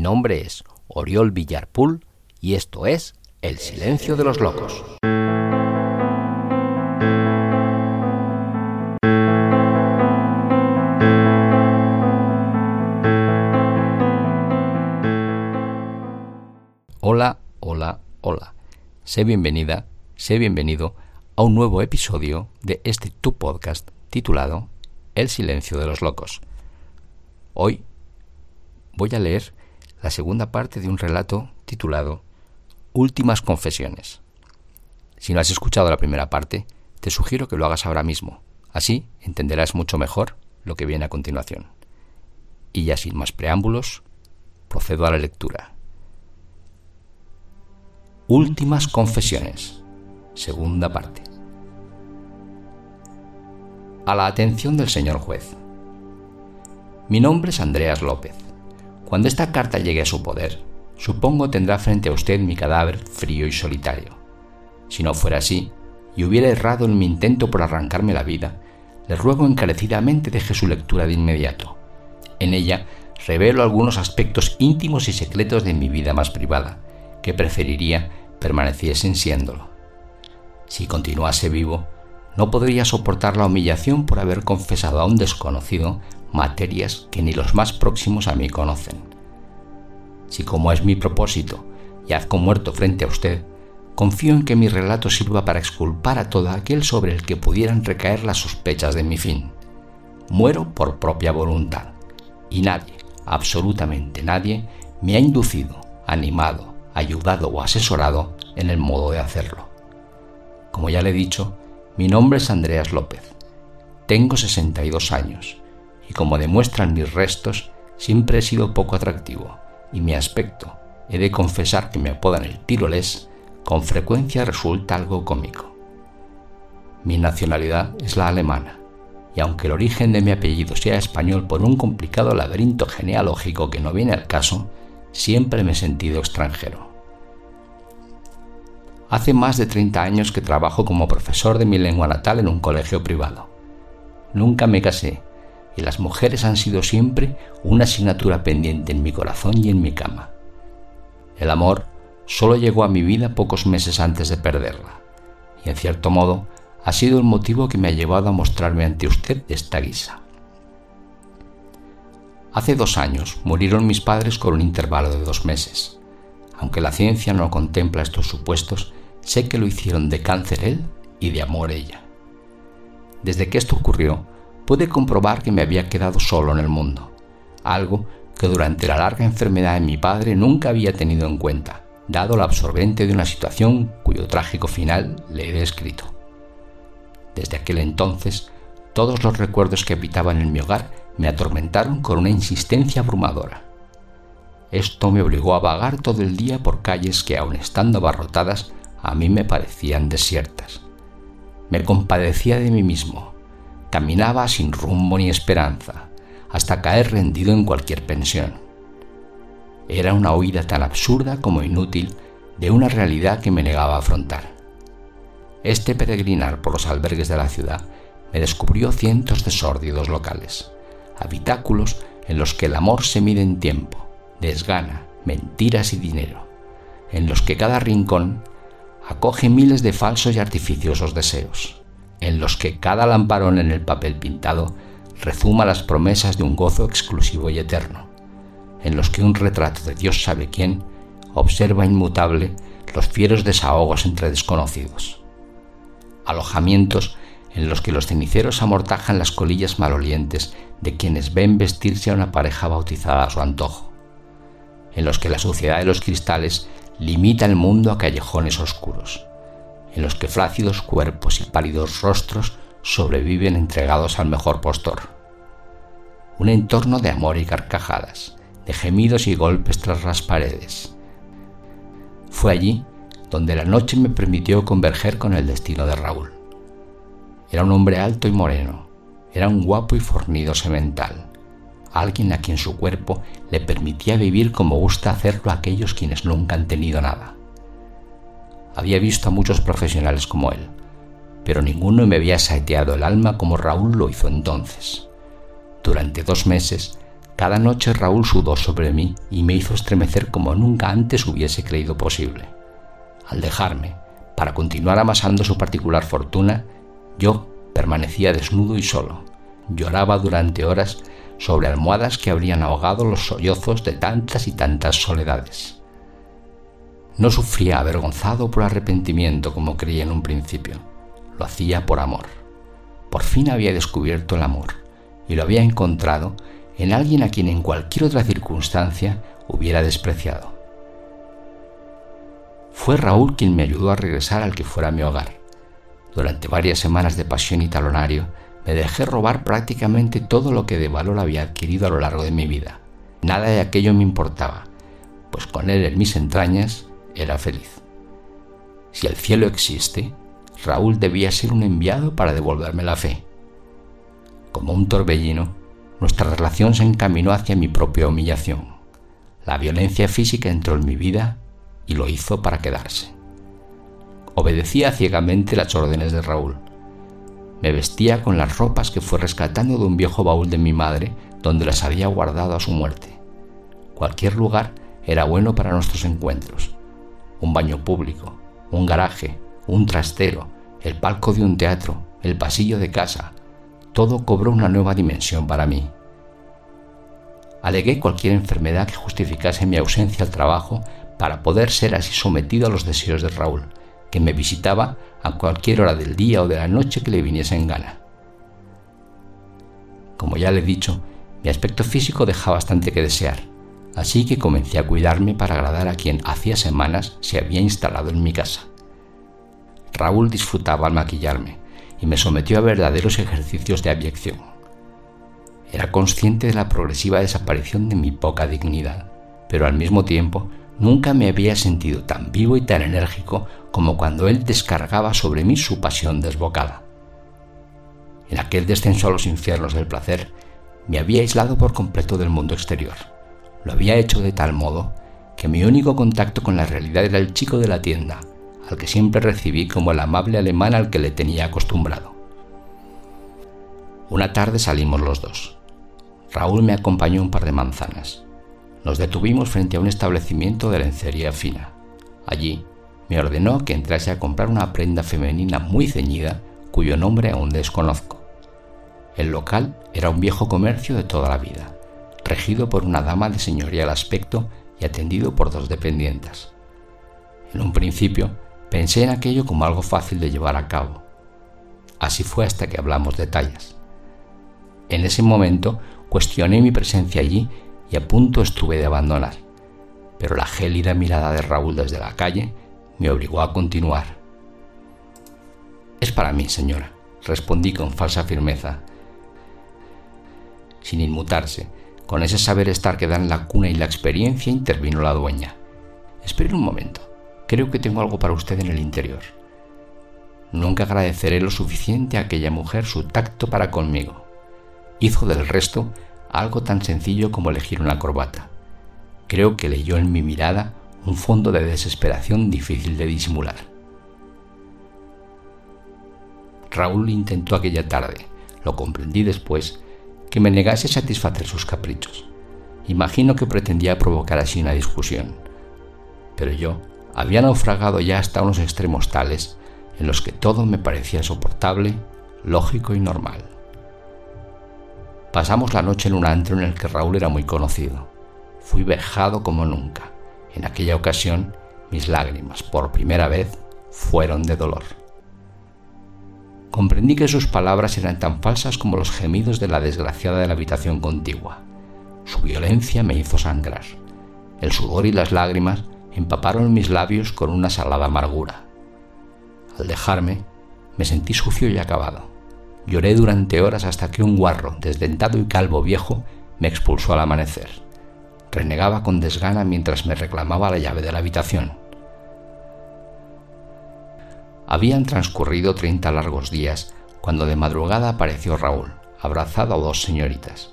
Mi nombre es Oriol Villarpool y esto es El Silencio de los Locos. Hola, hola, hola. Sé bienvenida, sé bienvenido a un nuevo episodio de este tu podcast titulado El silencio de los locos. Hoy voy a leer la segunda parte de un relato titulado Últimas confesiones. Si no has escuchado la primera parte, te sugiero que lo hagas ahora mismo. Así entenderás mucho mejor lo que viene a continuación. Y ya sin más preámbulos, procedo a la lectura. Últimas confesiones. Segunda parte. A la atención del señor juez. Mi nombre es Andreas López. Cuando esta carta llegue a su poder, supongo tendrá frente a usted mi cadáver frío y solitario. Si no fuera así, y hubiera errado en mi intento por arrancarme la vida, le ruego encarecidamente deje su lectura de inmediato. En ella revelo algunos aspectos íntimos y secretos de mi vida más privada, que preferiría permaneciesen siéndolo. Si continuase vivo, no podría soportar la humillación por haber confesado a un desconocido materias que ni los más próximos a mí conocen. Si como es mi propósito, yazco muerto frente a usted, confío en que mi relato sirva para exculpar a todo aquel sobre el que pudieran recaer las sospechas de mi fin. Muero por propia voluntad, y nadie, absolutamente nadie, me ha inducido, animado, ayudado o asesorado en el modo de hacerlo. Como ya le he dicho, mi nombre es Andreas López. Tengo 62 años y como demuestran mis restos, siempre he sido poco atractivo y mi aspecto, he de confesar que me apodan el tirolés, con frecuencia resulta algo cómico. Mi nacionalidad es la alemana, y aunque el origen de mi apellido sea español por un complicado laberinto genealógico que no viene al caso, siempre me he sentido extranjero. Hace más de 30 años que trabajo como profesor de mi lengua natal en un colegio privado. Nunca me casé las mujeres han sido siempre una asignatura pendiente en mi corazón y en mi cama. El amor solo llegó a mi vida pocos meses antes de perderla, y en cierto modo ha sido el motivo que me ha llevado a mostrarme ante usted de esta guisa. Hace dos años murieron mis padres con un intervalo de dos meses. Aunque la ciencia no contempla estos supuestos, sé que lo hicieron de cáncer él y de amor ella. Desde que esto ocurrió, pude comprobar que me había quedado solo en el mundo, algo que durante la larga enfermedad de mi padre nunca había tenido en cuenta, dado lo absorbente de una situación cuyo trágico final le he descrito. Desde aquel entonces, todos los recuerdos que habitaban en mi hogar me atormentaron con una insistencia abrumadora. Esto me obligó a vagar todo el día por calles que, aun estando abarrotadas, a mí me parecían desiertas. Me compadecía de mí mismo, Caminaba sin rumbo ni esperanza, hasta caer rendido en cualquier pensión. Era una huida tan absurda como inútil de una realidad que me negaba a afrontar. Este peregrinar por los albergues de la ciudad me descubrió cientos de sórdidos locales, habitáculos en los que el amor se mide en tiempo, desgana, mentiras y dinero, en los que cada rincón acoge miles de falsos y artificiosos deseos en los que cada lamparón en el papel pintado rezuma las promesas de un gozo exclusivo y eterno, en los que un retrato de Dios sabe quién observa inmutable los fieros desahogos entre desconocidos. Alojamientos en los que los ceniceros amortajan las colillas malolientes de quienes ven vestirse a una pareja bautizada a su antojo, en los que la suciedad de los cristales limita el mundo a callejones oscuros, en los que flácidos cuerpos y pálidos rostros sobreviven entregados al mejor postor. Un entorno de amor y carcajadas, de gemidos y golpes tras las paredes. Fue allí donde la noche me permitió converger con el destino de Raúl. Era un hombre alto y moreno, era un guapo y fornido semental, alguien a quien su cuerpo le permitía vivir como gusta hacerlo a aquellos quienes nunca han tenido nada. Había visto a muchos profesionales como él, pero ninguno me había saeteado el alma como Raúl lo hizo entonces. Durante dos meses Cada noche Raúl sudó sobre mí y me hizo estremecer como nunca antes hubiese creído posible. Al dejarme, para continuar amasando su particular fortuna, yo permanecía desnudo y solo. Lloraba durante horas sobre almohadas que habrían ahogado los sollozos de tantas y tantas soledades. No sufría avergonzado por arrepentimiento como creía en un principio, lo hacía por amor. Por fin había descubierto el amor y lo había encontrado en alguien a quien en cualquier otra circunstancia hubiera despreciado. Fue Raúl quien me ayudó a regresar al que fuera mi hogar. Durante varias semanas de pasión y talonario, me dejé robar prácticamente todo lo que de valor había adquirido a lo largo de mi vida. Nada de aquello me importaba, pues con él en mis entrañas era feliz. Si el cielo existe, Raúl debía ser un enviado para devolverme la fe. Como un torbellino, nuestra relación se encaminó hacia mi propia humillación. La violencia física entró en mi vida y lo hizo para quedarse. Obedecía ciegamente las órdenes de Raúl. Me vestía con las ropas que fue rescatando de un viejo baúl de mi madre donde las había guardado a su muerte. Cualquier lugar era bueno para nuestros encuentros. Un baño público, un garaje, un trastero, el palco de un teatro, el pasillo de casa, todo cobró una nueva dimensión para mí. Alegué cualquier enfermedad que justificase mi ausencia al trabajo para poder ser así sometido a los deseos de Raúl, que me visitaba a cualquier hora del día o de la noche que le viniese en gana. Como ya le he dicho, mi aspecto físico deja bastante que desear, así que comencé a cuidarme para agradar a quien hacía semanas se había instalado en mi casa. Raúl disfrutaba al maquillarme y me sometió a verdaderos ejercicios de abyección. Era consciente de la progresiva desaparición de mi poca dignidad, pero al mismo tiempo nunca me había sentido tan vivo y tan enérgico como cuando él descargaba sobre mí su pasión desbocada. En aquel descenso a los infiernos del placer, me había aislado por completo del mundo exterior. Lo había hecho de tal modo que mi único contacto con la realidad era el chico de la tienda, al que siempre recibí como el amable alemán al que le tenía acostumbrado. Una tarde salimos los dos. Raúl me acompañó un par de manzanas. Nos detuvimos frente a un establecimiento de lencería fina. Allí me ordenó que entrase a comprar una prenda femenina muy ceñida cuyo nombre aún desconozco. El local era un viejo comercio de toda la vida, regido por una dama de señorial aspecto y atendido por dos dependientas. En un principio Pensé en aquello como algo fácil de llevar a cabo. Así fue hasta que hablamos de tallas. En ese momento cuestioné mi presencia allí y a punto estuve de abandonar, pero la gélida mirada de Raúl desde la calle me obligó a continuar. Es para mí, señora, respondí con falsa firmeza. Sin inmutarse, con ese saber estar que dan la cuna y la experiencia, intervino la dueña. Espere un momento. Creo que tengo algo para usted en el interior. Nunca agradeceré lo suficiente a aquella mujer su tacto para conmigo. Hizo del resto algo tan sencillo como elegir una corbata. Creo que leyó en mi mirada un fondo de desesperación difícil de disimular. Raúl intentó aquella tarde, lo comprendí después, que me negase a satisfacer sus caprichos. Imagino que pretendía provocar así una discusión. Pero yo había naufragado ya hasta unos extremos tales en los que todo me parecía soportable, lógico y normal. Pasamos la noche en un antro en el que Raúl era muy conocido. Fui vejado como nunca. En aquella ocasión, mis lágrimas, por primera vez, fueron de dolor. Comprendí que sus palabras eran tan falsas como los gemidos de la desgraciada de la habitación contigua. Su violencia me hizo sangrar. El sudor y las lágrimas empaparon mis labios con una salada amargura. Al dejarme, me sentí sucio y acabado. Lloré durante horas hasta que un guarro, desdentado y calvo viejo, me expulsó al amanecer. Renegaba con desgana mientras me reclamaba la llave de la habitación. Habían transcurrido treinta largos días cuando de madrugada apareció Raúl, abrazado a dos señoritas.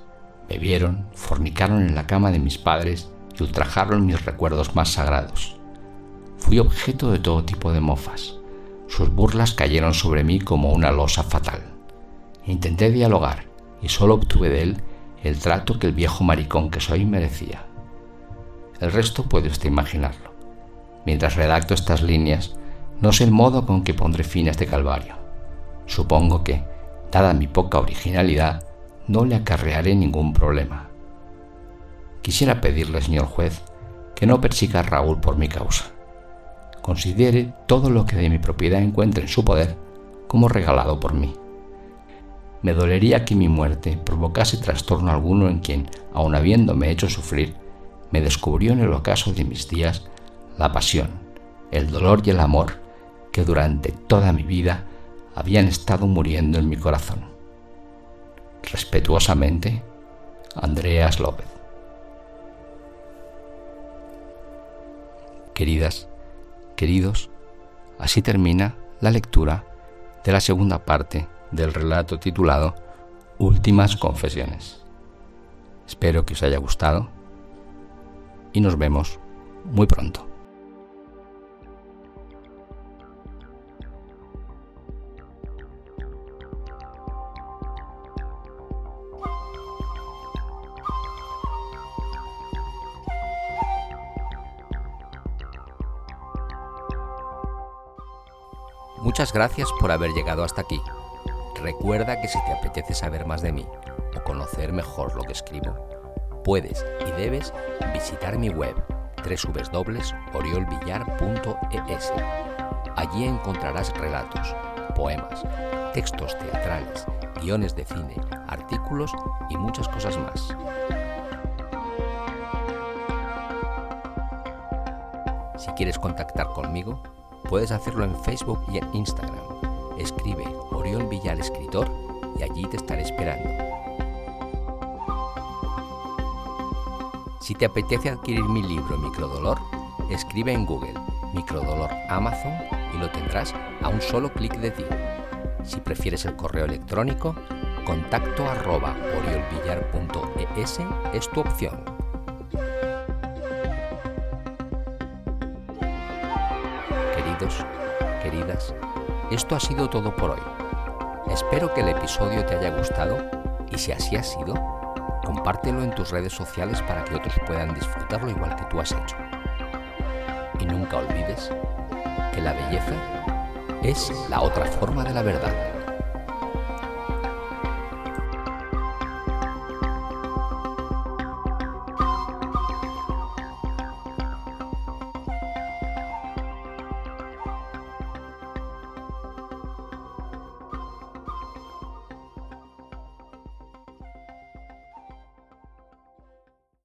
Bebieron, fornicaron en la cama de mis padres y ultrajaron mis recuerdos más sagrados. Fui objeto de todo tipo de mofas. Sus burlas cayeron sobre mí como una losa fatal. Intenté dialogar y solo obtuve de él el trato que el viejo maricón que soy merecía. El resto puede usted imaginarlo. Mientras redacto estas líneas, no sé el modo con que pondré fin a este calvario. Supongo que, dada mi poca originalidad, no le acarrearé ningún problema. Quisiera pedirle, señor juez, que no persiga a Raúl por mi causa. Considere todo lo que de mi propiedad encuentre en su poder como regalado por mí. Me dolería que mi muerte provocase trastorno alguno en quien, aun habiéndome hecho sufrir, me descubrió en el ocaso de mis días la pasión, el dolor y el amor que durante toda mi vida habían estado muriendo en mi corazón. Respetuosamente, Andreas López. Queridas, queridos, así termina la lectura de la segunda parte del relato titulado Últimas Confesiones. Espero que os haya gustado y nos vemos muy pronto. Muchas gracias por haber llegado hasta aquí. Recuerda que si te apetece saber más de mí o conocer mejor lo que escribo, puedes y debes visitar mi web www.oriolvillar.es. Allí encontrarás relatos, poemas, textos teatrales, guiones de cine, artículos y muchas cosas más. Si quieres contactar conmigo, puedes hacerlo en Facebook y en Instagram. Escribe Oriol Villar Escritor y allí te estaré esperando. Si te apetece adquirir mi libro Microdolor, escribe en Google Microdolor Amazon y lo tendrás a un solo clic de ti. Si prefieres el correo electrónico, contacto arroba es tu opción. Queridas, esto ha sido todo por hoy. Espero que el episodio te haya gustado y si así ha sido, compártelo en tus redes sociales para que otros puedan disfrutarlo igual que tú has hecho. Y nunca olvides que la belleza es la otra forma de la verdad.